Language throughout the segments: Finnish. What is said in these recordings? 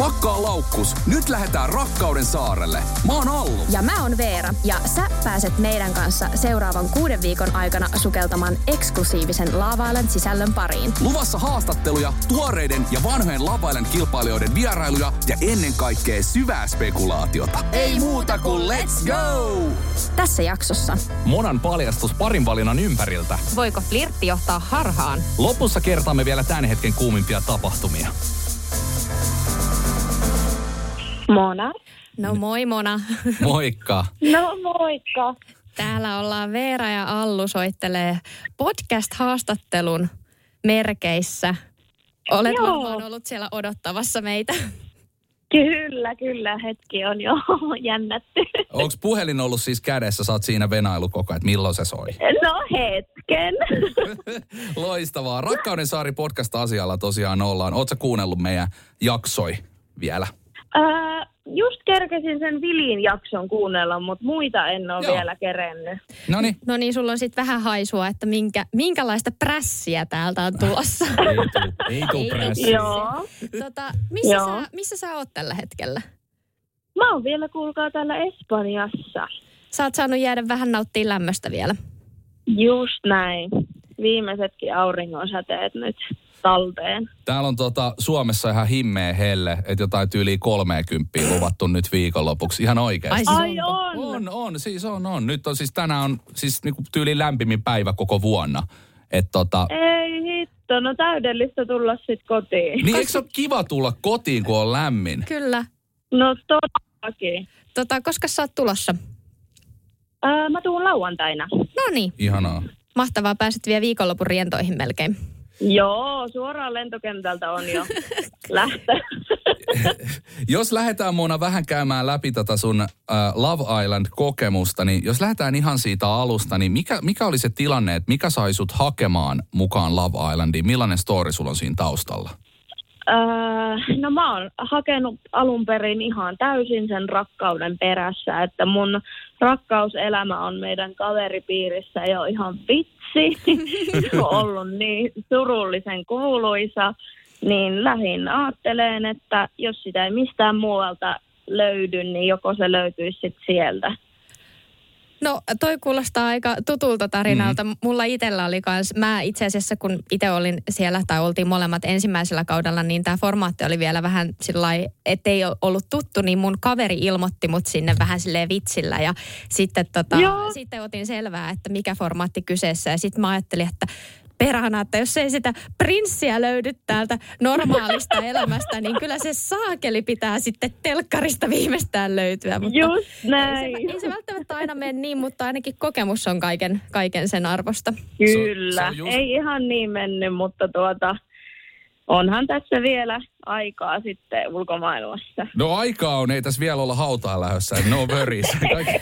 Pakkaa laukkus. Nyt lähdetään rakkauden saarelle. Mä oon Allu. Ja mä oon Veera, ja sä pääset meidän kanssa seuraavan kuuden viikon aikana sukeltamaan eksklusiivisen Laavailen sisällön pariin. Luvassa haastatteluja, tuoreiden ja vanhojen lavailen kilpailijoiden vierailuja ja ennen kaikkea syvää spekulaatiota. Ei muuta kuin let's go! Tässä jaksossa Monan paljastus parin valinnan ympäriltä. Voiko flirtti johtaa harhaan? Lopussa kertaamme vielä tämän hetken kuumimpia tapahtumia. Mona. No moi Mona. Moikka! No moikka. Täällä ollaan Veera ja Allu soittelee podcast-haastattelun merkeissä. Olet Joo. varmaan ollut siellä odottamassa meitä. Kyllä, kyllä. Hetki on jo jännätty. Onko puhelin ollut siis kädessä? Sä oot siinä venailu koko ajan, että milloin se soi? No hetken. Loistavaa. Rakkauden saari podcast asialla tosiaan ollaan. Ootko kuunnellut meidän jaksoi vielä? Ää, just kerkesin sen Vilin jakson kuunnella, mutta muita en ole Joo. vielä kerennyt. No niin. Sulla on sitten vähän haisua, että minkä, minkälaista prässiä täältä on tulossa. Ei tuu, ei tuu. Joo. tota, missä, Joo. sä, missä sä oot tällä hetkellä? Mä oon vielä, kuulkaa, täällä Espanjassa. Sä oot saanut jäädä vähän nauttia lämmöstä vielä. Just näin. Viimeisetkin auringonsäteet nyt talteen. Täällä on tota, Suomessa ihan himmeä helle, että jotain tyyliä 30 luvattu nyt viikonlopuksi. Ihan oikeasti. Ai, Ai on. On, on, siis on, on. Nyt on siis tänään on siis niinku tyyli lämpimin päivä koko vuonna. Et tota, Ei hitto, no täydellistä tulla sitten kotiin. niin eikö se ole kiva tulla kotiin, kun on lämmin? Kyllä. No todellakin. Tota, koska sä oot tulossa? Ää, mä tuun lauantaina. No niin, Ihanaa. mahtavaa. Pääset vielä viikonlopun rientoihin melkein. Joo, suoraan lentokentältä on jo lähtö. Jos lähdetään Mona vähän käymään läpi tätä sun äh, Love Island-kokemusta, niin jos lähdetään ihan siitä alusta, niin mikä, mikä oli se tilanne, että mikä sai sut hakemaan mukaan Love Islandiin? Millainen story sulla on siinä taustalla? Öö, no mä oon hakenut alun perin ihan täysin sen rakkauden perässä, että mun rakkauselämä on meidän kaveripiirissä jo ihan vitsi, on ollut niin surullisen kuuluisa, niin lähin ajattelen, että jos sitä ei mistään muualta löydy, niin joko se löytyisi sit sieltä. No toi kuulostaa aika tutulta tarinalta. Mm. Mulla itsellä oli kans, mä itse asiassa kun itse olin siellä tai oltiin molemmat ensimmäisellä kaudella, niin tämä formaatti oli vielä vähän sillä ettei ollut tuttu, niin mun kaveri ilmoitti mut sinne vähän silleen vitsillä ja sitten, tota, Joo. sitten otin selvää, että mikä formaatti kyseessä ja sitten mä ajattelin, että perhana, että jos ei sitä prinssiä löydy täältä normaalista elämästä, niin kyllä se saakeli pitää sitten telkkarista viimeistään löytyä. Mutta Just ei näin. se, ei se välttämättä aina mene niin, mutta ainakin kokemus on kaiken, kaiken sen arvosta. Kyllä, Se on- se on just- ei ihan niin mennyt, mutta tuota, onhan tässä vielä aikaa sitten ulkomaailmassa. No aikaa on, ei tässä vielä olla hautaan lähdössä. No worries. Kaikki,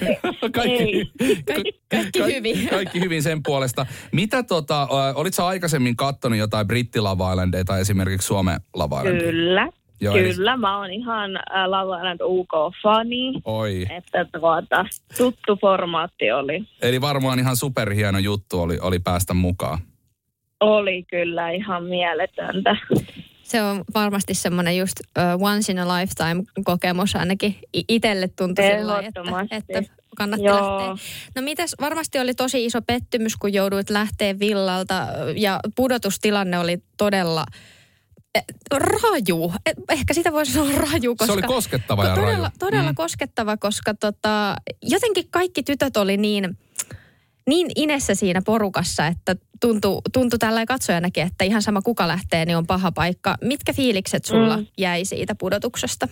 kaikki. Kaikki- kaikki hyvin. Kaikki hyvin sen puolesta. Mitä tota, olit sä aikaisemmin kattonut jotain britti Love Islandia tai esimerkiksi Suomen Islandia? Kyllä, Joo, eli- kyllä. Mä oon ihan äh, Love Island UK-fani, Oi. että tuota, tuttu formaatti oli. Eli varmaan ihan superhieno juttu oli, oli päästä mukaan. Oli kyllä ihan mieletöntä. Se on varmasti semmoinen just uh, once in a lifetime kokemus ainakin itselle tuntui sillä lailla, että, että kannatti Joo. lähteä. No mitäs, varmasti oli tosi iso pettymys, kun jouduit lähteä villalta ja pudotustilanne oli todella eh, raju. Eh, Ehkä sitä voisi sanoa raju, koska... Se oli koskettava ja todella, raju. Todella Mm. koskettava, koska tota, jotenkin kaikki tytöt oli niin, niin inessä siinä porukassa, että tuntui, tuntui tällä katsojanakin, että ihan sama kuka lähtee, niin on paha paikka. Mitkä fiilikset sulla Mm. jäi siitä pudotuksesta?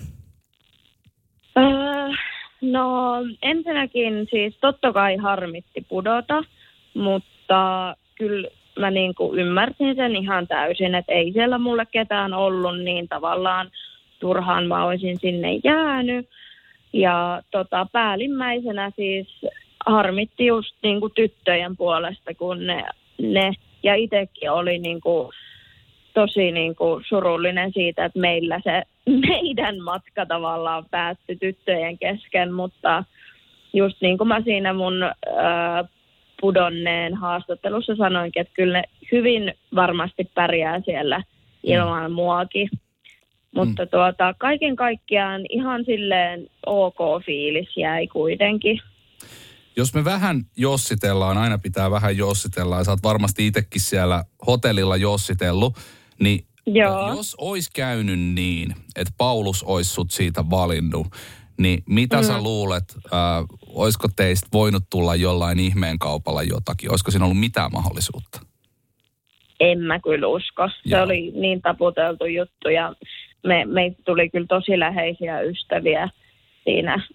Öö, no ensinnäkin siis totta kai harmitti pudota, mutta kyllä mä niin kuin ymmärsin sen ihan täysin, että ei siellä mulle ketään ollut, niin tavallaan turhaan mä olisin sinne jäänyt. Ja tota, päällimmäisenä siis harmitti just niin kuin tyttöjen puolesta, kun ne, ne ja itsekin oli niin kuin, tosi niin kuin surullinen siitä, että meillä se meidän matka tavallaan päättyi tyttöjen kesken, mutta just niin kuin mä siinä mun ö, pudonneen haastattelussa sanoinkin, että kyllä ne hyvin varmasti pärjää siellä ilman mm. muakin. Mutta mm. tuota, kaiken kaikkiaan ihan silleen ok fiilis jäi kuitenkin. Jos me vähän jossitellaan, aina pitää vähän jossitella, ja sä oot varmasti itsekin siellä hotellilla jossitellut, niin Joo. jos olisi käynyt niin, että Paulus olisi sut siitä valinnut, niin mitä mm. sä luulet, äh, olisiko teistä voinut tulla jollain ihmeen kaupalla jotakin? Olisiko siinä ollut mitään mahdollisuutta? En mä kyllä usko. Se Joo. oli niin taputeltu juttu ja me, meistä tuli kyllä tosi läheisiä ystäviä siinä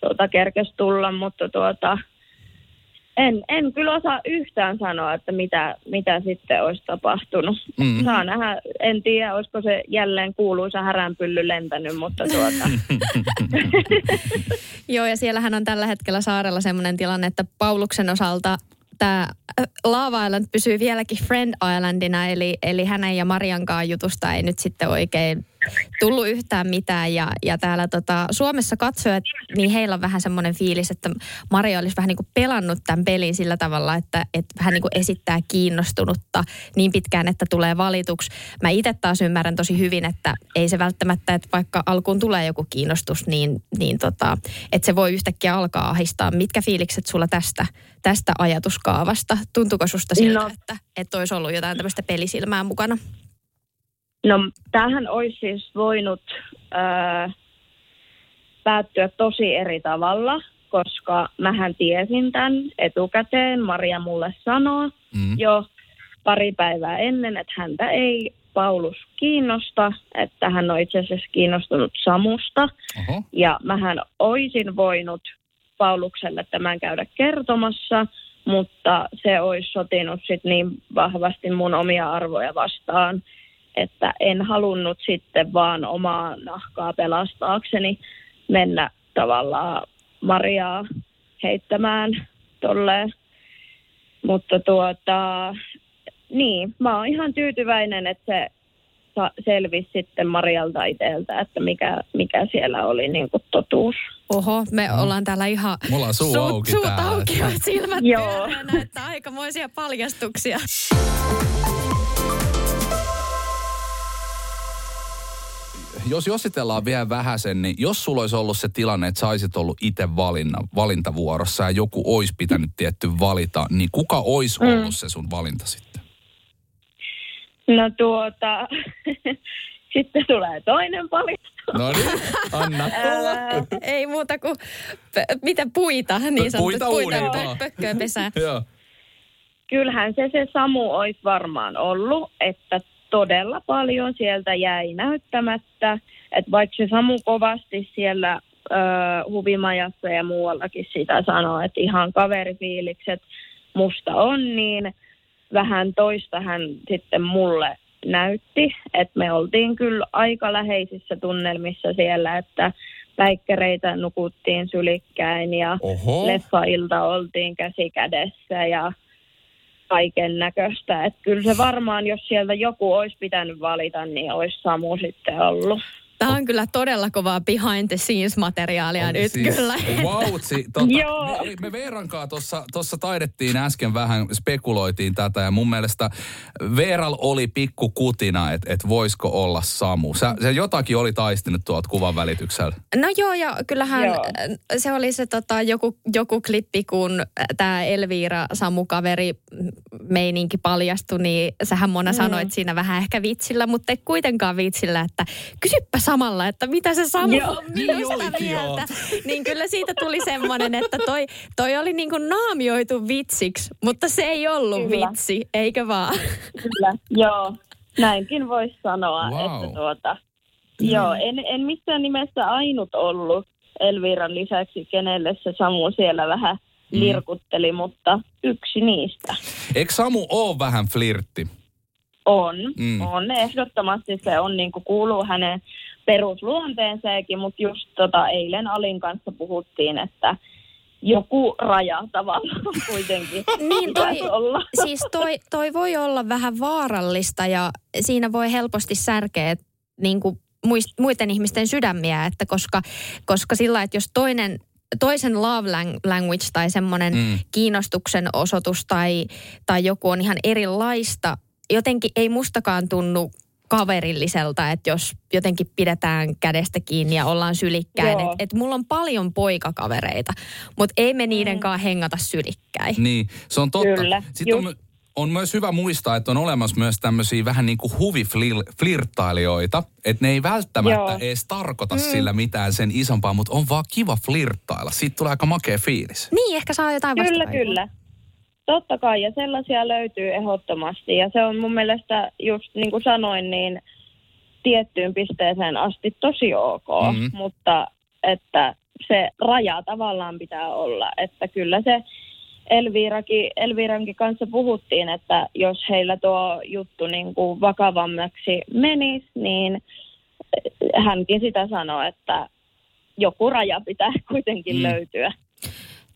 tuota, kerkes tulla, mutta tuota, en, en kyllä osaa yhtään sanoa, että mitä, mitä sitten olisi tapahtunut. Mm. Saa nähdä, en tiedä, olisiko se jälleen kuuluisa häränpylly lentänyt, mutta tuota, Joo, ja siellähän on tällä hetkellä saarella semmoinen tilanne, että Pauluksen osalta tämä Lava Island pysyy vieläkin Friend Islandina, eli, eli hänen ja Mariankaan jutusta ei nyt sitten oikein tullut yhtään mitään. Ja, ja täällä tota, Suomessa katsojat, niin heillä on vähän semmoinen fiilis, että Maria olisi vähän niin kuin pelannut tämän pelin sillä tavalla, että, että hän niin kuin esittää kiinnostunutta niin pitkään, että tulee valituksi. Mä itse taas ymmärrän tosi hyvin, että ei se välttämättä, että vaikka alkuun tulee joku kiinnostus, niin, niin tota, että se voi yhtäkkiä alkaa ahistaa. Mitkä fiilikset sulla tästä, tästä ajatuskaavasta? Tuntuuko susta siltä, No. että, että olisi ollut jotain tämmöistä pelisilmää mukana? No, tämähän olisi siis voinut ää, päättyä tosi eri tavalla, koska mähän tiesin tämän etukäteen. Maria mulle sanoo Mm. jo pari päivää ennen, että häntä ei Paulus kiinnosta, että hän on itse asiassa kiinnostunut Samusta. Oho. Ja mähän oisin voinut Paulukselle tämän käydä kertomassa, mutta se olisi sotinut sit niin vahvasti mun omia arvoja vastaan, että en halunnut sitten vaan omaa nahkaa pelastaakseni mennä tavallaan Mariaa heittämään tolleen. Mutta tuota, niin, mä oon ihan tyytyväinen, että se selvisi sitten Marialta itseltä, että mikä, mikä siellä oli niin kuin totuus. Oho, me ollaan täällä ihan Mulla on suu auki suut täällä. auki ja silmät Joo. pyöreänä, että aikamoisia paljastuksia. Jos jossitellaan vielä vähäsen, niin jos sulla olisi ollut se tilanne, että sä olisit ollut itse valinna, valintavuorossa ja joku olisi pitänyt tietty valita, niin kuka olisi Mm. ollut se sun valinta sitten? No tuota, sitten tulee toinen paljastus. No niin, anna tulla. Ää, Ei muuta kuin, p- mitä puita, niin sanottu. Puita pö- pökköä pesää. Kyllähän se se Samu olisi varmaan ollut, että todella paljon sieltä jäi näyttämättä. Että vaikka se Samu kovasti siellä ö, huvimajassa ja muuallakin sitä sanoo, että ihan kaverifiilikset musta on, niin vähän toista hän sitten mulle näytti, että me oltiin kyllä aika läheisissä tunnelmissa siellä, että päikkäreitä nukuttiin sylikkäin ja Oho. leffailta oltiin käsi kädessä ja kaiken näköistä. Että kyllä se varmaan, jos sieltä joku olisi pitänyt valita, niin olisi Samu sitten ollut. Tämä on kyllä todella kovaa behind the scenes materiaalia Oli nyt siis kyllä. Vautsi. Tota, Joo. me, me Veerankaan tuossa tossa taidettiin äsken vähän, spekuloitiin tätä ja mun mielestä Veeral oli pikku kutina, että et voisiko olla Samu. Sä, sä jotakin oli taistinut tuolta kuvan välityksellä. No joo, ja kyllähän Joo. se oli se tota, joku, joku klippi, kun tämä Elviira Samu-kaveri meininki paljastui, niin sähän Mona mm. sanoit siinä vähän ehkä vitsillä, mutta ei kuitenkaan vitsillä, että kysyppä samalla, että mitä se Samu Joo, on niin minusta olikin, mieltä. Niin kyllä siitä tuli semmoinen, että toi, toi oli niin kuin naamioitu vitsiksi, mutta se ei ollut Kyllä. vitsi, eikö vaan? Kyllä, joo. Näinkin voisi sanoa, Wow. että tuota, joo, en, en missään nimessä ainut ollut Elviran lisäksi, kenelle se Samu siellä vähän lirkutteli, mutta yksi niistä. Eikö Samu oo vähän flirtti? On, Mm. mm. on. Ehdottomasti se on, niin kuin kuuluu hänen perusluonteeseenkin, mutta just tota, eilen Alin kanssa puhuttiin, että joku raja tavallaan kuitenkin Niin toi, olla. siis toi, toi voi olla vähän vaarallista ja siinä voi helposti särkeä niin kuin muist- muiden ihmisten sydämiä, että koska, koska sillä, että jos toinen toisen love lang- language tai semmoinen Mm. mm. kiinnostuksen osoitus tai, tai joku on ihan erilaista, jotenkin ei mustakaan tunnu kaverilliselta, että jos jotenkin pidetään kädestä kiinni ja ollaan sylikkäin. Että et mulla on paljon poikakavereita, mutta ei me niidenkaan hengata sylikkäin. Niin, se on totta. Kyllä, Sitten on, just. my- on myös hyvä muistaa, että on olemassa myös tämmöisiä vähän niin kuin huviflirttailijoita, että ne ei välttämättä Joo. edes tarkoita mm. sillä mitään sen isompaa, mutta on vaan kiva flirttailla. Siitä tulee aika makea fiilis. Niin, ehkä saa jotain Kyllä, kyllä. Totta kai, ja sellaisia löytyy ehdottomasti. Ja se on mun mielestä, just niin kuin sanoin, niin tiettyyn pisteeseen asti tosi ok. Mhm. Mutta että se raja tavallaan pitää olla. Että kyllä se Elvirakin, Elvirankin kanssa puhuttiin, että jos heillä tuo juttu niin kuin vakavammaksi menisi, niin hänkin sitä sanoi, että joku raja pitää kuitenkin Mm. mm. löytyä.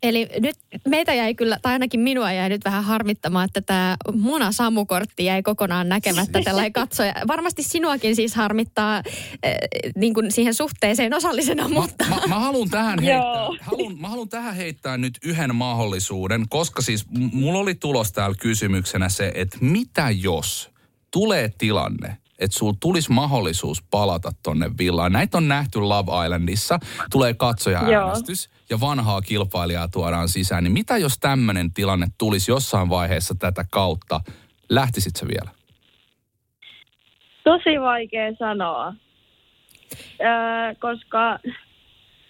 Eli nyt meitä jäi kyllä, tai ainakin minua jäi nyt vähän harmittamaan, että tämä Mona Samukortti jäi kokonaan näkemättä tällainen katsoja. Varmasti sinuakin siis harmittaa äh, niin kuin siihen suhteeseen osallisena, mutta... Mä, mä haluan tähän heittää, Joo. haluan, mä haluan tähän heittää nyt yhden mahdollisuuden, koska siis mulla oli tulos täällä kysymyksenä se, että mitä jos tulee tilanne, että sulla tulisi mahdollisuus palata tonne villaan. Näitä on nähty Love Islandissa, tulee katsoja-äänestys ja vanhaa kilpailijaa tuodaan sisään. Niin mitä jos tämmöinen tilanne tulisi jossain vaiheessa tätä kautta? Lähtisit se vielä? Tosi vaikea sanoa, öö, koska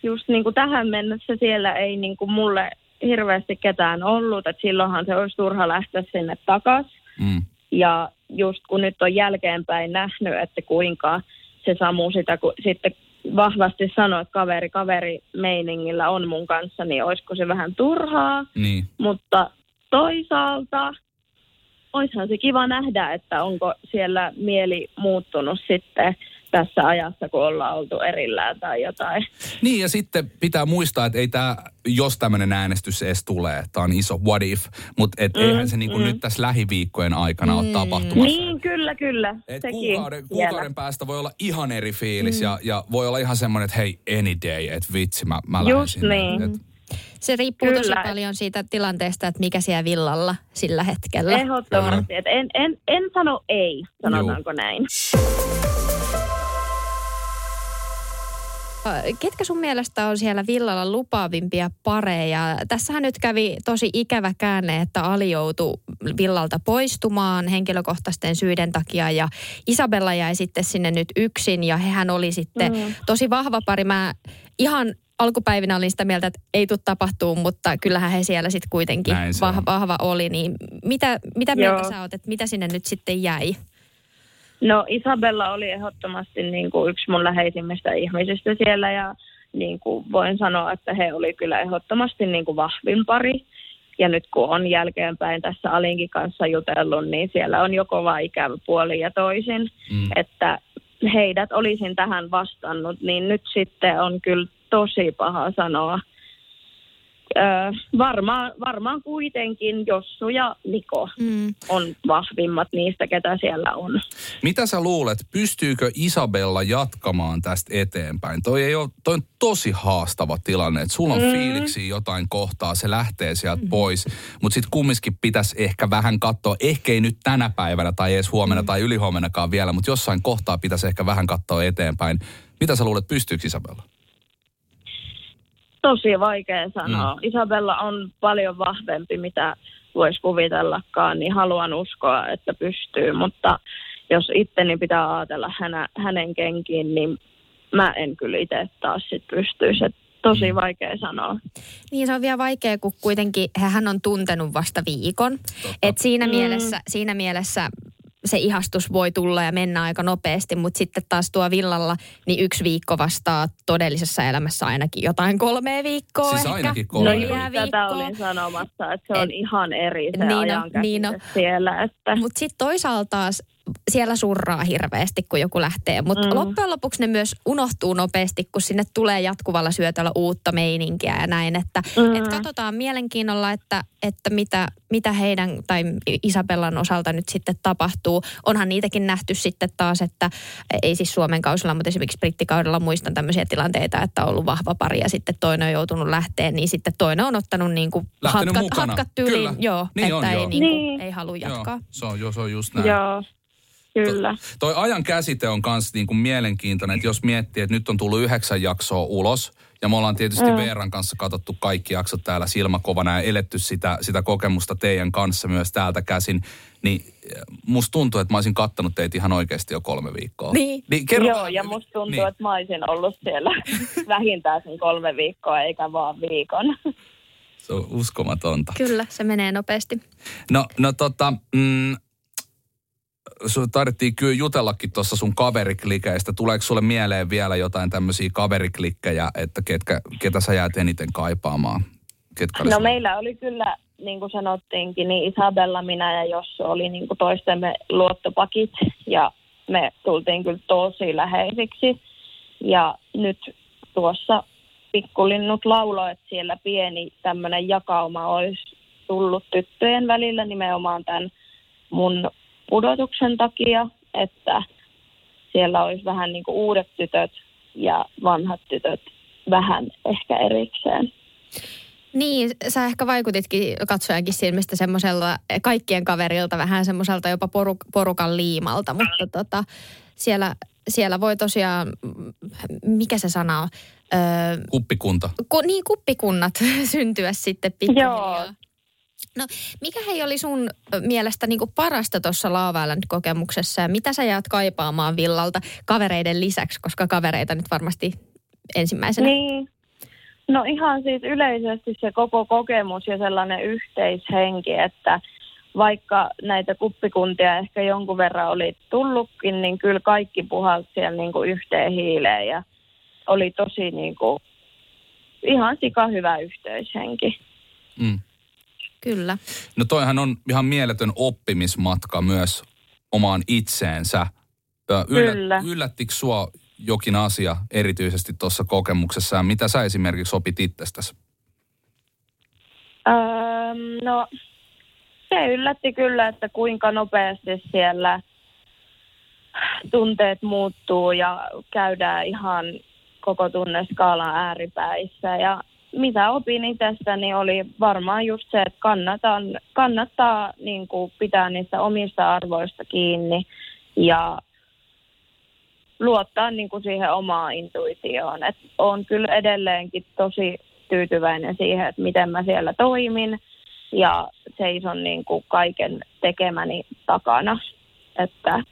just niin kuin tähän mennessä siellä ei niin kuin mulle hirveästi ketään ollut, että silloinhan se olisi turha lähteä sinne takaisin. Mm. Ja just kun nyt on jälkeenpäin nähnyt, että kuinka se Samu sitä ku, sitten vahvasti sanoi, että kaveri kaveri meiningillä on mun kanssa, niin olisiko se vähän turhaa. Niin. Mutta toisaalta olisihan se kiva nähdä, että onko siellä mieli muuttunut sitten tässä ajassa, kun ollaan oltu erillään tai jotain. Niin ja sitten pitää muistaa, että ei tämä, jos tämmöinen äänestys edes tulee, tämä on iso what if, mutta et mm, eihän se niinku mm. nyt tässä lähiviikkojen aikana ole tapahtumassa. Niin, kyllä, kyllä. Et Sekin kuukauden, vielä. kuukauden päästä voi olla ihan eri fiilis mm. ja, ja voi olla ihan semmoinen, että hei, any day, että vitsi, mä, mä lähden Just sinne. niin. Et, Se riippuu Kyllä. tosi paljon siitä tilanteesta, että mikä siellä villalla sillä hetkellä. Ehdottomasti. Et en, en, en sano ei, sanotaanko näin. Ketkä sun mielestä on siellä villalla lupaavimpia pareja? Tässähän nyt kävi tosi ikävä käänne, että Ali joutui villalta poistumaan henkilökohtaisten syiden takia ja Isabella jäi sitten sinne nyt yksin ja hehän oli sitten mm. tosi vahva pari. Mä ihan alkupäivinä olin sitä mieltä, että ei tule tapahtuu, mutta kyllähän he siellä sitten kuitenkin vah, vahva oli. Niin mitä, mitä mieltä Joo. sä oot, että mitä sinne nyt sitten jäi? No Isabella oli ehdottomasti niin kuin yksi mun läheisimmistä ihmisistä siellä ja niin kuin voin sanoa, että he oli kyllä ehdottomasti niin kuin vahvin pari. Ja nyt kun on jälkeenpäin tässä Alinkin kanssa jutellut, niin siellä on joko kova ikävä puoli ja toisin, Mm. että heidät olisin tähän vastannut, niin nyt sitten on kyllä tosi paha sanoa. Öö, varmaan, varmaan kuitenkin Jossu ja Niko Mm. on vahvimmat niistä, ketä siellä on. Mitä sä luulet, pystyykö Isabella jatkamaan tästä eteenpäin? Toi, ei ole, toi on tosi haastava tilanne, että sulla on mm. fiiliksi jotain kohtaa, se lähtee sieltä mm. pois, mutta sitten kumminkin pitäisi ehkä vähän katsoa, ehkä ei nyt tänä päivänä tai edes huomenna mm. tai ylihuomennakaan vielä, mutta jossain kohtaa pitäisi ehkä vähän katsoa eteenpäin. Mitä sä luulet, pystyykö Isabella? Tosi vaikea sanoa. Mm. Isabella on paljon vahvempi, mitä voisi kuvitellakaan, niin haluan uskoa, että pystyy. Mutta jos itteni pitää ajatella hänä, hänen kenkiin, niin mä en kyllä itse taas sit pystyisi. Et tosi vaikea sanoa. Niin se on vielä vaikea, kun kuitenkin hän on tuntenut vasta viikon. Et siinä, Mm. mielessä, siinä mielessä se ihastus voi tulla ja mennä aika nopeasti, mutta sitten taas tuo villalla, niin yksi viikko vastaa todellisessa elämässä ainakin jotain kolme viikkoa Siis ehkä. ainakin No kolme just viikkoa. tätä olin sanomassa, että se on Et- ihan eri se Niin on, ajankäsite niin on. siellä. Että... Mutta sitten toisaalta taas siellä surraa hirveästi, kun joku lähtee. Mutta mm. loppujen lopuksi ne myös unohtuu nopeasti, kun sinne tulee jatkuvalla syötöllä uutta meininkiä ja näin. Että mm. et katsotaan mielenkiinnolla, että, että mitä, mitä heidän tai Isabellan osalta nyt sitten tapahtuu. Onhan niitäkin nähty sitten taas, että ei siis Suomen kausilla, mutta esimerkiksi brittikaudella muistan tämmöisiä tilanteita, että on ollut vahva pari ja sitten toinen on joutunut lähteä, niin sitten toinen on ottanut niin kuin hatkat, hatkat tyyliin, joo, niin että on, ei, joo. Niin kuin, niin. ei halua jatkaa. Joo, se on, jo, se on just näin. Joo. Kyllä. To, toi ajan käsite on myös niin kuin mielenkiintoinen, että jos miettii, että nyt on tullut yhdeksän jaksoa ulos, ja me ollaan tietysti mm. Veeran kanssa katsottu kaikki jaksot täällä silmäkovana ja eletty sitä, sitä kokemusta teidän kanssa myös täältä käsin, niin eh, musta tuntuu, että mä olisin kattanut teitä ihan oikeasti jo kolme viikkoa. Niin. niin kerro, Joo, ja musta tuntuu, niin. että mä olisin ollut siellä vähintään sen kolme viikkoa, eikä vaan viikon. Se on uskomatonta. Kyllä, se menee nopeasti. No, no tota, mm, tarvittiin kyllä jutellakin tuossa sun kaveriklikkeistä. Tuleeko sulle mieleen vielä jotain tämmöisiä kaveriklikkejä, että ketkä, ketä sä jäät eniten kaipaamaan? Ketkä no meillä oli kyllä, niin kuin sanottiinkin, niin Isabella, minä ja Jossu oli niin kuin toistemme luottopakit ja me tultiin kyllä tosi läheisiksi. Ja nyt tuossa pikkulinnut lauloi, että siellä pieni tämmöinen jakauma olisi tullut tyttöjen välillä nimenomaan tämän mun pudotuksen takia, että siellä olisi vähän niin kuin uudet tytöt ja vanhat tytöt vähän ehkä erikseen. Niin, sä ehkä vaikutitkin katsojankin silmistä semmoisella kaikkien kaverilta, vähän semmoiselta jopa poruk- porukan liimalta, mutta tota, siellä, siellä voi tosiaan, mikä se sana on? Öö, kuppikunta. Ku, niin, kuppikunnat syntyä sitten pikkuhiljaa. Joo, No, mikä hei oli sun mielestä niin parasta tuossa Lava kokemuksessa ja mitä sä jäät kaipaamaan Villalta kavereiden lisäksi, koska kavereita nyt varmasti ensimmäisenä? Niin, no ihan siis yleisesti se koko kokemus ja sellainen yhteishenki, että vaikka näitä kuppikuntia ehkä jonkun verran oli tullutkin, niin kyllä kaikki puhalsi siellä niin kuin yhteen hiileen ja oli tosi niin kuin, ihan sika hyvä yhteishenki. Mm. Kyllä. No toihan on ihan mieletön oppimismatka myös omaan itseensä. Yllä, Kyllä. Yllättikö sua jokin asia erityisesti tuossa kokemuksessa ja mitä sä esimerkiksi opit itsestäsi? Öö, no se yllätti kyllä, että kuinka nopeasti siellä tunteet muuttuu ja käydään ihan koko tunneskaalan ääripäissä. Ja mitä opin itsestäni oli varmaan just se, että kannatan, kannattaa niin kuin pitää niistä omista arvoista kiinni ja luottaa niin kuin siihen omaan intuitioon. Et olen kyllä edelleenkin tosi tyytyväinen siihen, että miten mä siellä toimin ja seison niin kuin kaiken tekemäni takana. Että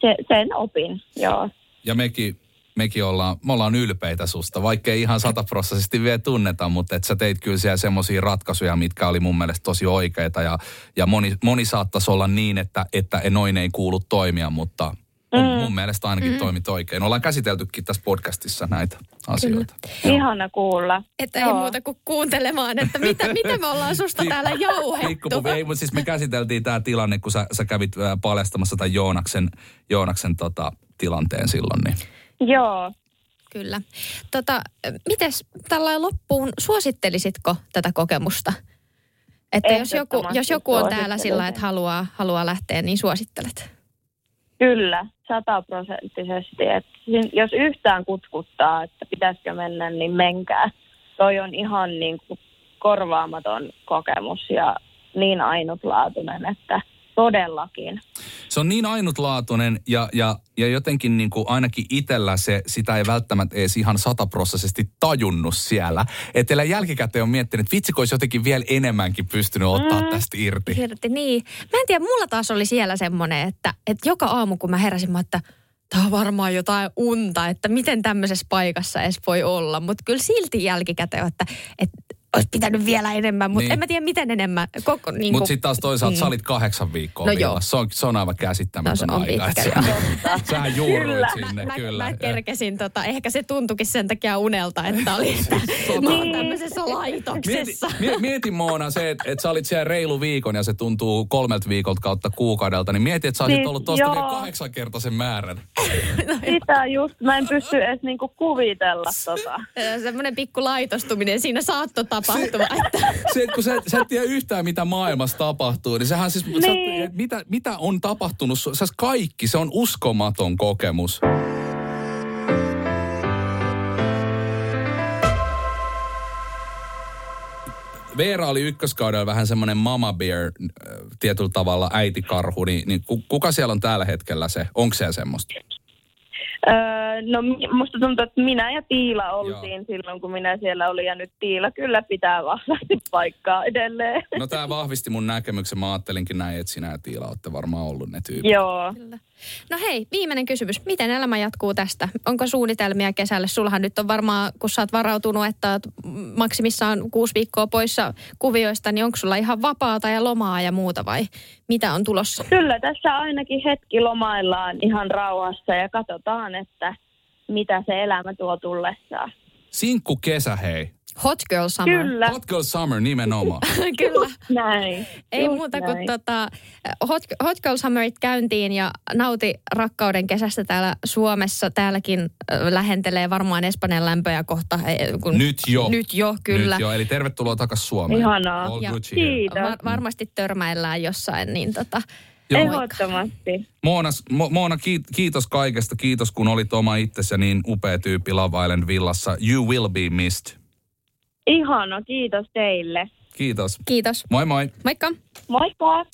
se, sen opin, joo. Ja mekin mekin ollaan, me ollaan ylpeitä susta, vaikka ei ihan sataprosenttisesti vielä tunneta, mutta että sä teit kyllä siellä semmoisia ratkaisuja, mitkä oli mun mielestä tosi oikeita ja, ja moni, moni saattaisi olla niin, että, että noin ei kuulu toimia, mutta mun, mm. mun mielestä ainakin mm. toimit oikein. Ollaan käsiteltykin tässä podcastissa näitä asioita. Kyllä. Ihana kuulla. Että Joo. ei muuta kuin kuuntelemaan, että mitä, mitä me ollaan susta täällä jauhettu. Ei, mutta siis me käsiteltiin tämä tilanne, kun sä, sä kävit paljastamassa tämän Joonaksen, Joonaksen tota, tilanteen silloin. Niin. Joo. Kyllä. Tota, mites tällä loppuun, suosittelisitko tätä kokemusta? Että jos joku, jos joku on täällä sillä että haluaa, haluaa lähteä, niin suosittelet? Kyllä, sataprosenttisesti. Jos yhtään kutkuttaa, että pitäisikö mennä, niin menkää. Toi on ihan niin kuin korvaamaton kokemus ja niin ainutlaatuinen, että Todellakin. Se on niin ainutlaatuinen ja, ja, ja jotenkin niin kuin ainakin itsellä se, sitä ei välttämättä edes ihan sataprosessisesti tajunnut siellä. Että jälkikäteen on miettinyt, että vitsi, olisi jotenkin vielä enemmänkin pystynyt ottaa mm, tästä irti. Irti, niin. Mä en tiedä, mulla taas oli siellä semmoinen, että, että joka aamu kun mä heräsin, mä että tämä on varmaan jotain unta, että miten tämmöisessä paikassa edes voi olla. Mutta kyllä silti jälkikäteen, että, että olisi pitänyt vielä enemmän, mutta Niin. niin. en mä tiedä miten enemmän. Koko, niin Mutta sitten taas toisaalta Mm. sä olit kahdeksan viikkoa No no joo. Se on, se on aivan käsittämätön No se on aika. pitkä, sä- Sähän juuruit Kyllä. sinne, Mä, kyllä. mä kerkesin, tota, ehkä se tuntukin sen takia unelta, että oli, että mä oon tämmöisessä Mieti, laitoksessa. mie- mieti Moona se, että et sä olit siellä reilu viikon ja se tuntuu kolmelta viikolta kautta kuukaudelta, niin mieti, että sä olisit Niin, ollut tosta joo. vielä kahdeksankertaisen määrän. Sitä just, mä en pysty edes niinku kuvitella tota. Semmoinen pikku laitostuminen siinä saattoi tapahtua. Että, Se, että kun sä, sä et tiedä yhtään, mitä maailmassa tapahtuu, niin sehän siis, sä, Niin. mitä, mitä on tapahtunut, sä kaikki, se on uskomaton kokemus. Veera oli ykköskaudella vähän semmoinen mama bear, tietyllä tavalla äitikarhu, niin, niin ku- kuka siellä on tällä hetkellä se? Onko se semmoista? Öö, no musta tuntuu, että minä ja Tiila oltiin Joo. silloin, kun minä siellä olin. Ja nyt Tiila kyllä pitää vahvasti paikkaa edelleen. No tämä vahvisti mun näkemyksen. Mä ajattelinkin näin, että sinä ja Tiila olette varmaan ollut ne tyypit. Joo. No hei, viimeinen kysymys. Miten elämä jatkuu tästä? Onko suunnitelmia kesälle? Sullahan nyt on varmaan, kun sä oot varautunut, että oot maksimissaan kuusi viikkoa poissa kuvioista, niin onko sulla ihan vapaata ja lomaa ja muuta vai mitä on tulossa? Kyllä tässä ainakin hetki lomaillaan ihan rauhassa ja katsotaan, että mitä se elämä tuo tullessaan. Sinkku kesä, hei. Hot girl summer. Kyllä, Hot Girl Summer nimenomaan. Kyllä. näin. Ei Just muuta kuin näin. tota, Hot, Hot Girl Summerit käyntiin ja nauti rakkauden kesästä täällä Suomessa. Täälläkin lähentelee varmaan Espanjan lämpöjä kohta. eh, Kun, Nyt jo. Nyt jo, kyllä. Nyt jo, eli tervetuloa takaisin Suomeen. Ihanaa. All Ja. Kiitos. Var, varmasti törmäillään jossain, niin tota. Ehdottomasti. Moona, Mo, Moona kiit, kiitos kaikesta. Kiitos kun olit oma itsesi ja niin upea tyyppi Love Island villassa. You will be missed. Ihana, kiitos teille. Kiitos. kiitos. Moi moi. Moikka. Moikka!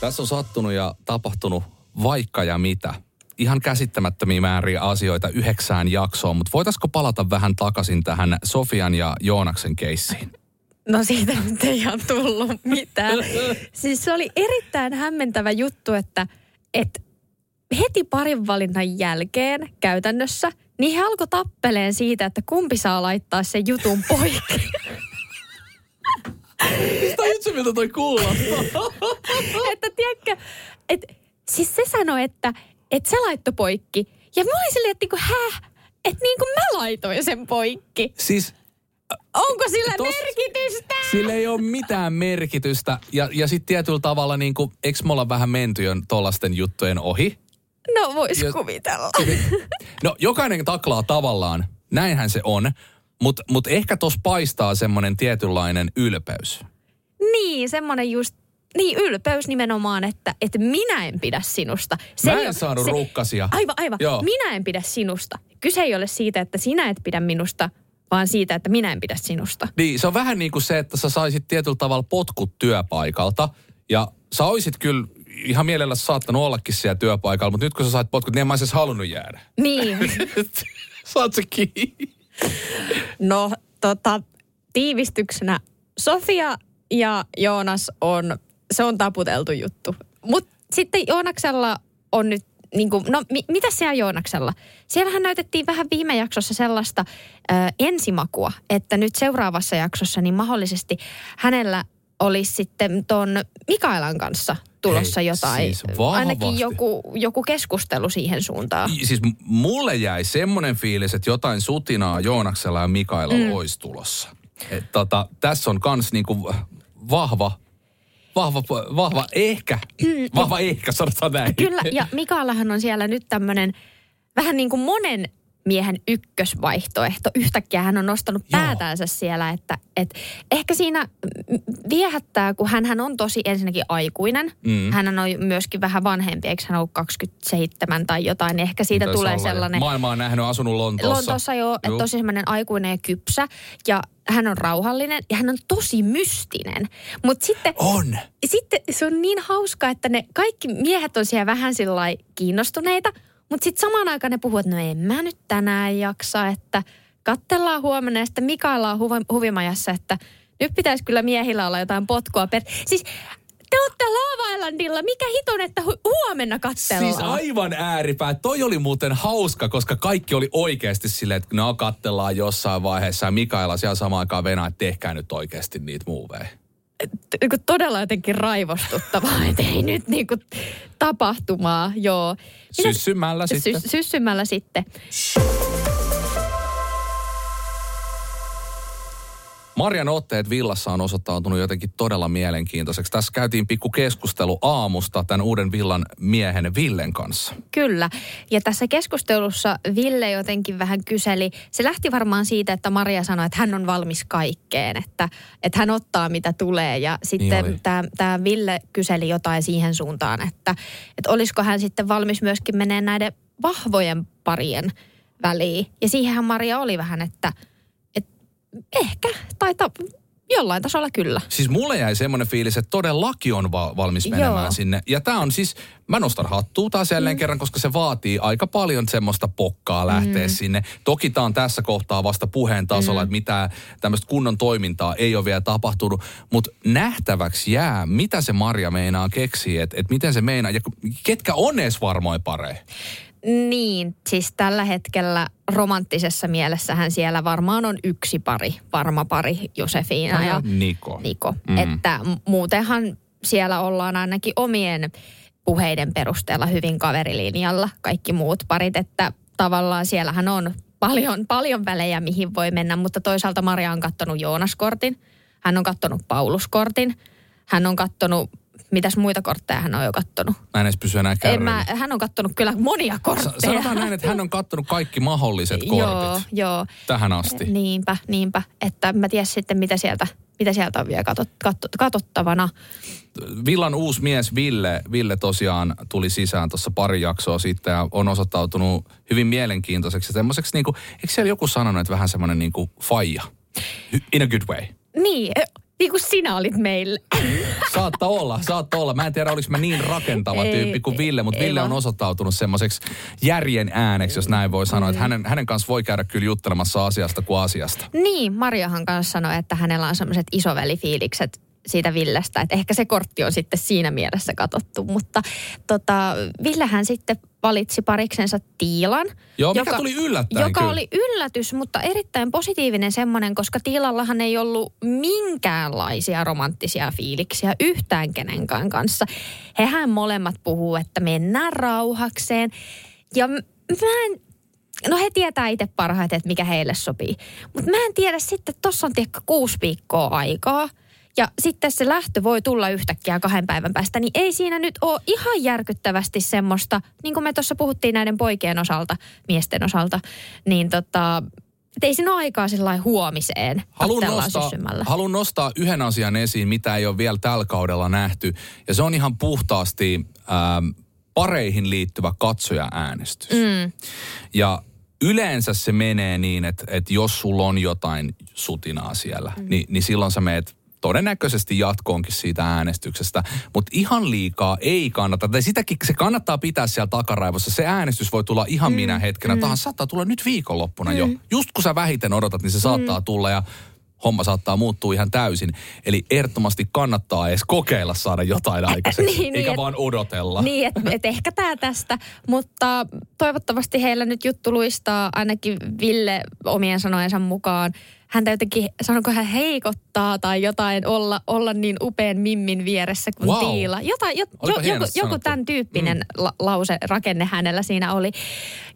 Tässä on sattunut ja tapahtunut vaikka ja mitä. Ihan käsittämättömiä määriä asioita yhdeksään jaksoon, mutta voitaisiko palata vähän takaisin tähän Sofian ja Joonaksen keissiin? No siitä nyt ei ole tullut mitään. Siis se oli erittäin hämmentävä juttu, että, että heti parin valinnan jälkeen käytännössä, niin he alkoi tappeleen siitä, että kumpi saa laittaa sen jutun poikki. Tajutko miltä toi kuulostaa? että tiedätkö, että siis se sanoi, että, että se laittoi poikki. Ja mä olin silleen, että niinku, häh? Että niin kuin mä laitoin sen poikki. Siis Onko sillä Tos- merkitystä? sillä ei ole mitään merkitystä. Ja, ja sitten tietyllä tavalla, niin kuin, eikö me olla vähän menty jo tollasten juttujen ohi? No vois Jos- kuvitella. No jokainen taklaa tavallaan, näinhän se on. Mutta mut ehkä tos paistaa semmoinen tietynlainen ylpeys. Niin, semmoinen just, niin ylpeys nimenomaan, että, että minä en pidä sinusta. Mä ei en ole- saanut rukkasia. Aivan, aivan. Joo. Minä en pidä sinusta. Kyse ei ole siitä, että sinä et pidä minusta, vaan siitä, että minä en pidä sinusta. Niin, se on vähän niin kuin se, että sä saisit tietyllä tavalla potkut työpaikalta. Ja sä oisit kyllä ihan mielellä saattanut ollakin siellä työpaikalla, mutta nyt kun sä sait potkut, niin en mä siis halunnut jäädä. Niin. Saat se kiinni. No, tota, tiivistyksenä Sofia ja Joonas on, se on taputeltu juttu. Mutta sitten Joonaksella on nyt, niin kuin, no mi, mitä siellä Joonaksella? Siellähän näytettiin vähän viime jaksossa sellaista ö, ensimakua, että nyt seuraavassa jaksossa niin mahdollisesti hänellä olisi sitten ton Mikaelan kanssa tulossa Ei, jotain. siis vahvasti. ainakin joku, joku keskustelu siihen suuntaan. Siis m- mulle jäi semmoinen fiilis, että jotain sutinaa Joonaksella ja Mikaela mm. olisi tulossa. Et tota, tässä on kans niinku vahva, vahva, vahva ehkä, vahva ehkä, sanotaan näin. Kyllä, ja Mikaelahan on siellä nyt tämmöinen vähän niin kuin monen miehen ykkösvaihtoehto. Yhtäkkiä hän on nostanut Joo. päätänsä siellä, että, että ehkä siinä viehättää, kun hän on tosi ensinnäkin aikuinen. Mm. Hän on myöskin vähän vanhempi, eikö hän ole 27 tai jotain, niin ehkä siitä Taisi tulee sellainen... Maailma on nähnyt, asunut Lontoossa. Lontoossa jo, että tosi semmoinen aikuinen ja kypsä. Ja hän on rauhallinen ja hän on tosi mystinen. Mutta sitten On. sitten se on niin hauska, että ne kaikki miehet on siellä vähän sillä kiinnostuneita, mutta sitten samaan aikaan ne puhuu, että no en mä nyt tänään jaksa, että kattellaan huomenna ja sitten Mikaela on huvi, huvimajassa, että nyt pitäisi kyllä miehillä olla jotain potkua per... Siis te olette Islandilla. Mikä hiton, että hu- huomenna katsellaan? Siis aivan ääripää. Toi oli muuten hauska, koska kaikki oli oikeasti silleen, että no kattellaan jossain vaiheessa. Ja Mikaela siellä samaan aikaan venää, että tehkää nyt oikeasti niitä muuveja. T- niinku todella jotenkin raivostuttavaa, että ei nyt niinku tapahtumaa, joo. Mitäs- Syssymällä sitten. Sy- syssymällä sitten. Marjan otteet villassa on osoittautunut jotenkin todella mielenkiintoiseksi. Tässä käytiin pikku keskustelu aamusta tämän uuden villan miehen Villen kanssa. Kyllä. Ja tässä keskustelussa Ville jotenkin vähän kyseli, se lähti varmaan siitä, että Maria sanoi, että hän on valmis kaikkeen, että, että hän ottaa mitä tulee. Ja sitten tämä, tämä Ville kyseli jotain siihen suuntaan, että, että olisiko hän sitten valmis myöskin menee näiden vahvojen parien väliin. Ja siihenhän Maria oli vähän, että ehkä, tai ta, jollain tasolla kyllä. Siis mulle jäi semmoinen fiilis, että todellakin on va- valmis menemään Joo. sinne. Ja tämä on siis, mä nostan hattua taas jälleen mm. kerran, koska se vaatii aika paljon semmoista pokkaa lähteä mm. sinne. Toki tämä on tässä kohtaa vasta puheen tasolla, mm. että mitään tämmöistä kunnon toimintaa ei ole vielä tapahtunut. Mutta nähtäväksi jää, mitä se Marja meinaa keksiä, että et miten se meinaa, ja ketkä on edes varmoin pareja. Niin, siis tällä hetkellä romanttisessa mielessähän siellä varmaan on yksi pari, varma pari, Josefina ja Niko. Niko. Mm. Että muutenhan siellä ollaan ainakin omien puheiden perusteella hyvin kaverilinjalla kaikki muut parit, että tavallaan siellähän on paljon, paljon välejä, mihin voi mennä, mutta toisaalta Maria on kattonut Joonas-kortin, hän on kattonut Paulus-kortin, hän on kattonut, mitäs muita kortteja hän on jo kattonut? Mä en edes pysy enää En mä, hän on kattonut kyllä monia kortteja. Sanotaan näin, että hän on kattonut kaikki mahdolliset Joo, kortit joo. tähän asti. Niinpä, niinpä. Että mä tiedä sitten, mitä sieltä, mitä sieltä on vielä katot, katot, katsottavana. Villan uusi mies Ville, Ville tosiaan tuli sisään tuossa pari jaksoa sitten ja on osoittautunut hyvin mielenkiintoiseksi. Semmoiseksi niinku, eikö siellä joku sanonut, että vähän semmoinen niinku faija? In a good way. Niin, niin kuin sinä olit meillä. Saattaa olla, saattaa olla. Mä en tiedä, oliko mä niin rakentava Ei, tyyppi kuin Ville, mutta Ville on osoittautunut semmoiseksi järjen ääneksi, jos näin voi sanoa. Että hänen, hänen kanssa voi käydä kyllä juttelemassa asiasta kuin asiasta. Niin, Marjahan kanssa sanoi, että hänellä on semmoiset isovälifiilikset siitä Villestä, että ehkä se kortti on sitten siinä mielessä katsottu, mutta tota, Villehän sitten valitsi pariksensa Tiilan. Joo, mikä tuli yllättäen Joka kyllä. oli yllätys, mutta erittäin positiivinen semmoinen, koska Tiilallahan ei ollut minkäänlaisia romanttisia fiiliksiä yhtään kenenkään kanssa. Hehän molemmat puhuu, että mennään rauhakseen. Ja mä en No he tietää itse parhaiten, että mikä heille sopii. Mutta mä en tiedä sitten, että tossa on tiekka kuusi viikkoa aikaa. Ja sitten se lähtö voi tulla yhtäkkiä kahden päivän päästä, niin ei siinä nyt ole ihan järkyttävästi semmoista, niin kuin me tuossa puhuttiin näiden poikien osalta, miesten osalta, niin tota, ei siinä ole aikaa sillä huomiseen. Haluan nostaa, haluan nostaa yhden asian esiin, mitä ei ole vielä tällä kaudella nähty. Ja se on ihan puhtaasti ähm, pareihin liittyvä katsoja-äänestys. Mm. Ja yleensä se menee niin, että, että jos sulla on jotain sutinaa siellä, mm. niin, niin silloin sä meet todennäköisesti jatkoonkin siitä äänestyksestä. Mutta ihan liikaa ei kannata. Tai sitäkin se kannattaa pitää siellä takaraivossa. Se äänestys voi tulla ihan mm. minä hetkenä. Mm. Tähän saattaa tulla nyt viikonloppuna mm. jo. Just kun sä vähiten odotat, niin se saattaa Mm. tulla ja homma saattaa muuttua ihan täysin. Eli ehdottomasti kannattaa edes kokeilla saada jotain aikaiseksi, Niin, niin, eikä et- vaan odotella. Niin, että et ehkä tämä tästä, mutta toivottavasti heillä nyt juttu luistaa ainakin Ville omien sanojensa mukaan. Häntä jotenkin, sanonko hän heikottaa tai jotain, olla, olla niin upean mimmin vieressä kuin Wow. Tiila. Jotain, jo, jo, joku, joku tämän tyyppinen mm. la, lause, rakenne hänellä siinä oli.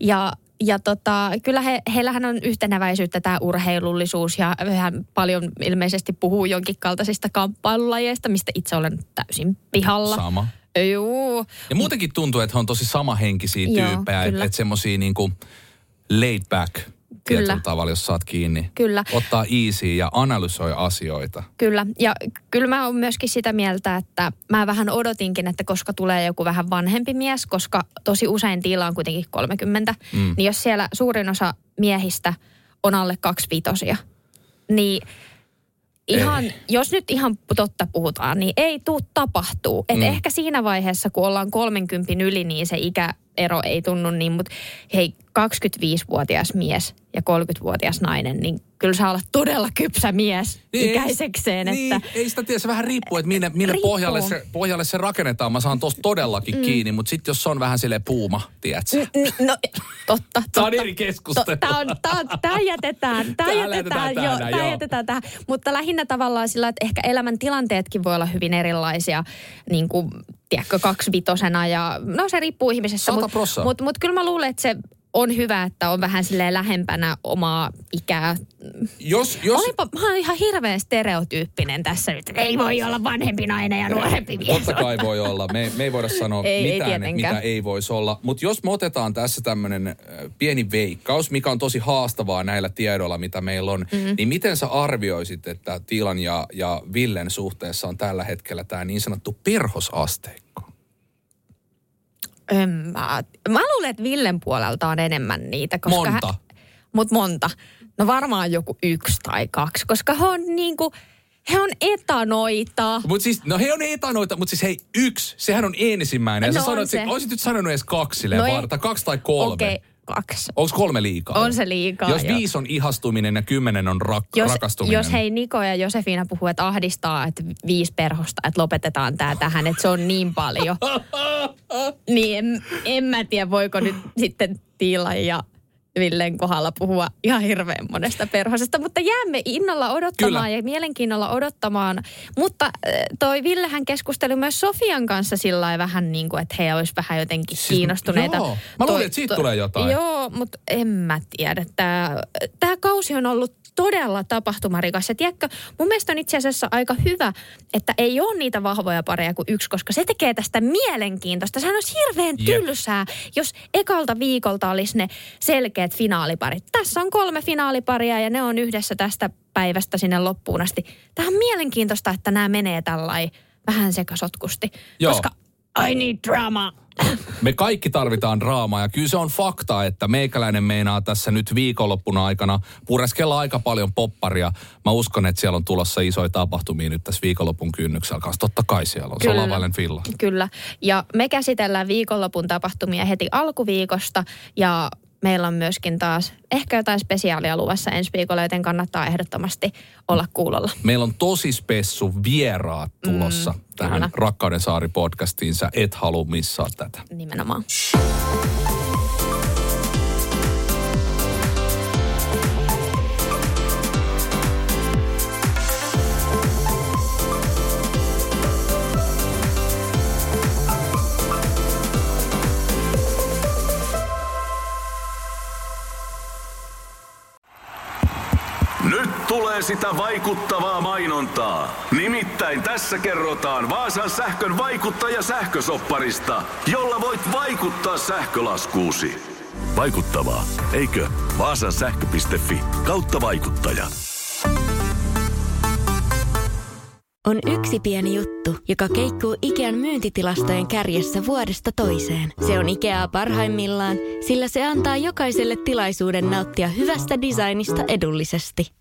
Ja, ja tota, kyllä he, heillähän on yhtenäväisyyttä tämä urheilullisuus ja hän paljon ilmeisesti puhuu jonkin kaltaisista kamppailulajeista, mistä itse olen täysin pihalla. Sama. Joo. Ja muutenkin tuntuu, että he on tosi samahenkisiä tyyppejä, että et semmosia niinku laid back Kyllä. tietyllä tavalla, jos saat kiinni. Kyllä. Ottaa easy ja analysoi asioita. Kyllä, ja kyllä mä oon myöskin sitä mieltä, että mä vähän odotinkin, että koska tulee joku vähän vanhempi mies, koska tosi usein tiila on kuitenkin 30, mm. niin jos siellä suurin osa miehistä on alle kaksivitosia, niin ihan, Ei. jos nyt ihan totta puhutaan, niin ei tuu tapahtuu. Et Mm. ehkä siinä vaiheessa, kun ollaan 30 yli, niin se ikäero ei tunnu niin, mutta hei, 25-vuotias mies ja 30-vuotias nainen, niin kyllä saa olla todella kypsä mies niin, ikäisekseen. Niin, että, ei sitä tiedä, se vähän riippuu, että minne, minne Riippuu. pohjalle, se, pohjalle se rakennetaan. Mä saan tosta todellakin mm. kiinni, mutta sitten jos se on vähän silleen puuma, tiedätkö? N- No, totta. Tää on eri keskustelu. Tää, on, tää, jätetään, tää Tää jätetään, jätetään joo, tähän, tää joo. jätetään tähän. Mutta lähinnä tavallaan sillä, että ehkä elämän tilanteetkin voi olla hyvin erilaisia, niin kuin, tiedätkö, kaksivitosena ja no se riippuu ihmisestä. Mutta mut, mut kyllä mä luulen, että se on hyvä, että on vähän silleen lähempänä omaa ikää. Jos, jos, Olipa, mä oon ihan hirveän stereotyyppinen tässä nyt. Ei voi olla vanhempi nainen ja nuorempi mies. Totta kai voi olla. Me, me ei voida sanoa Ei, ei mitään, tietenkään. mitä ei voisi olla. Mutta jos me otetaan tässä tämmöinen pieni veikkaus, mikä on tosi haastavaa näillä tiedoilla, mitä meillä on, Mhm. mm-hmm. niin miten sä arvioisit, että Tiilan ja, ja Villen suhteessa on tällä hetkellä tämä niin sanottu perhosasteikko? En mä, mä luulen, että Villen puolelta on enemmän niitä. Koska Monta. Mutta monta. No varmaan joku yksi tai kaksi, koska he on niinku, he on etanoita. Mutta siis, no he on etanoita, mutta siis hei, yksi, sehän on ensimmäinen. Ja No sä sanoit, se. että olisit nyt sanonut edes kaksi No tai kaksi tai kolme. Okei, okay, kaksi. Onko kolme liikaa? On se liikaa, Jos joo. viisi on ihastuminen ja kymmenen on rak- Jos, rakastuminen. jos hei Niko ja Josefina puhuu, että ahdistaa, että viisi perhosta, että lopetetaan tämä tähän, että se on niin paljon. niin en, en mä tiedä, voiko nyt sitten Tiila ja Villen kohdalla puhua ihan hirveän monesta perhosesta, mutta jäämme innolla odottamaan Kyllä. ja mielenkiinnolla odottamaan. Mutta äh, toi Villehän keskusteli myös Sofian kanssa sillä lailla vähän niin kuin, että he olisivat vähän jotenkin Siis, kiinnostuneita. joo. Mä luulin, että siitä tulee jotain. Joo, mutta en mä tiedä. Tämä, tämä kausi on ollut todella tapahtumarikas. Ja tiedätkö, mun mielestä on itse asiassa aika hyvä, että ei ole niitä vahvoja pareja kuin yksi, koska se tekee tästä mielenkiintoista. Sehän olisi hirveän tylsää, jos ekalta viikolta olisi ne selkeät finaaliparit. Tässä on kolme finaaliparia ja ne on yhdessä tästä päivästä sinne loppuun asti. Tämä on mielenkiintoista, että nämä menee tällain vähän sekasotkusti. Joo. Koska I need drama. Me kaikki tarvitaan draamaa ja kyllä se on fakta, että meikäläinen meinaa tässä nyt viikonloppuna aikana pureskella aika paljon popparia. Mä uskon, että siellä on tulossa isoja tapahtumia nyt tässä viikonlopun kynnyksellä kanssa. Totta kai siellä on. Se on Kyllä. Villa. Kyllä. Ja me käsitellään viikonlopun tapahtumia heti alkuviikosta ja meillä on myöskin taas ehkä jotain spesiaalia luvassa ensi viikolla, joten kannattaa ehdottomasti olla kuulolla. Meillä on tosi spessu vieraat tulossa Mm, tähän kyllä. Rakkauden saari podcastiin. Sä et halua missaa tätä. Nimenomaan. Sitä vaikuttavaa mainontaa. Nimittäin tässä kerrotaan Vaasan sähkön vaikuttaja sähkösopparista, jolla voit vaikuttaa sähkölaskuusi. Vaikuttavaa, eikö? Vaasan sähkö.fi kautta vaikuttaja. On yksi pieni juttu, joka keikkuu Ikean myyntitilastojen kärjessä vuodesta toiseen. Se on Ikeaa parhaimmillaan, sillä se antaa jokaiselle tilaisuuden nauttia hyvästä designista edullisesti.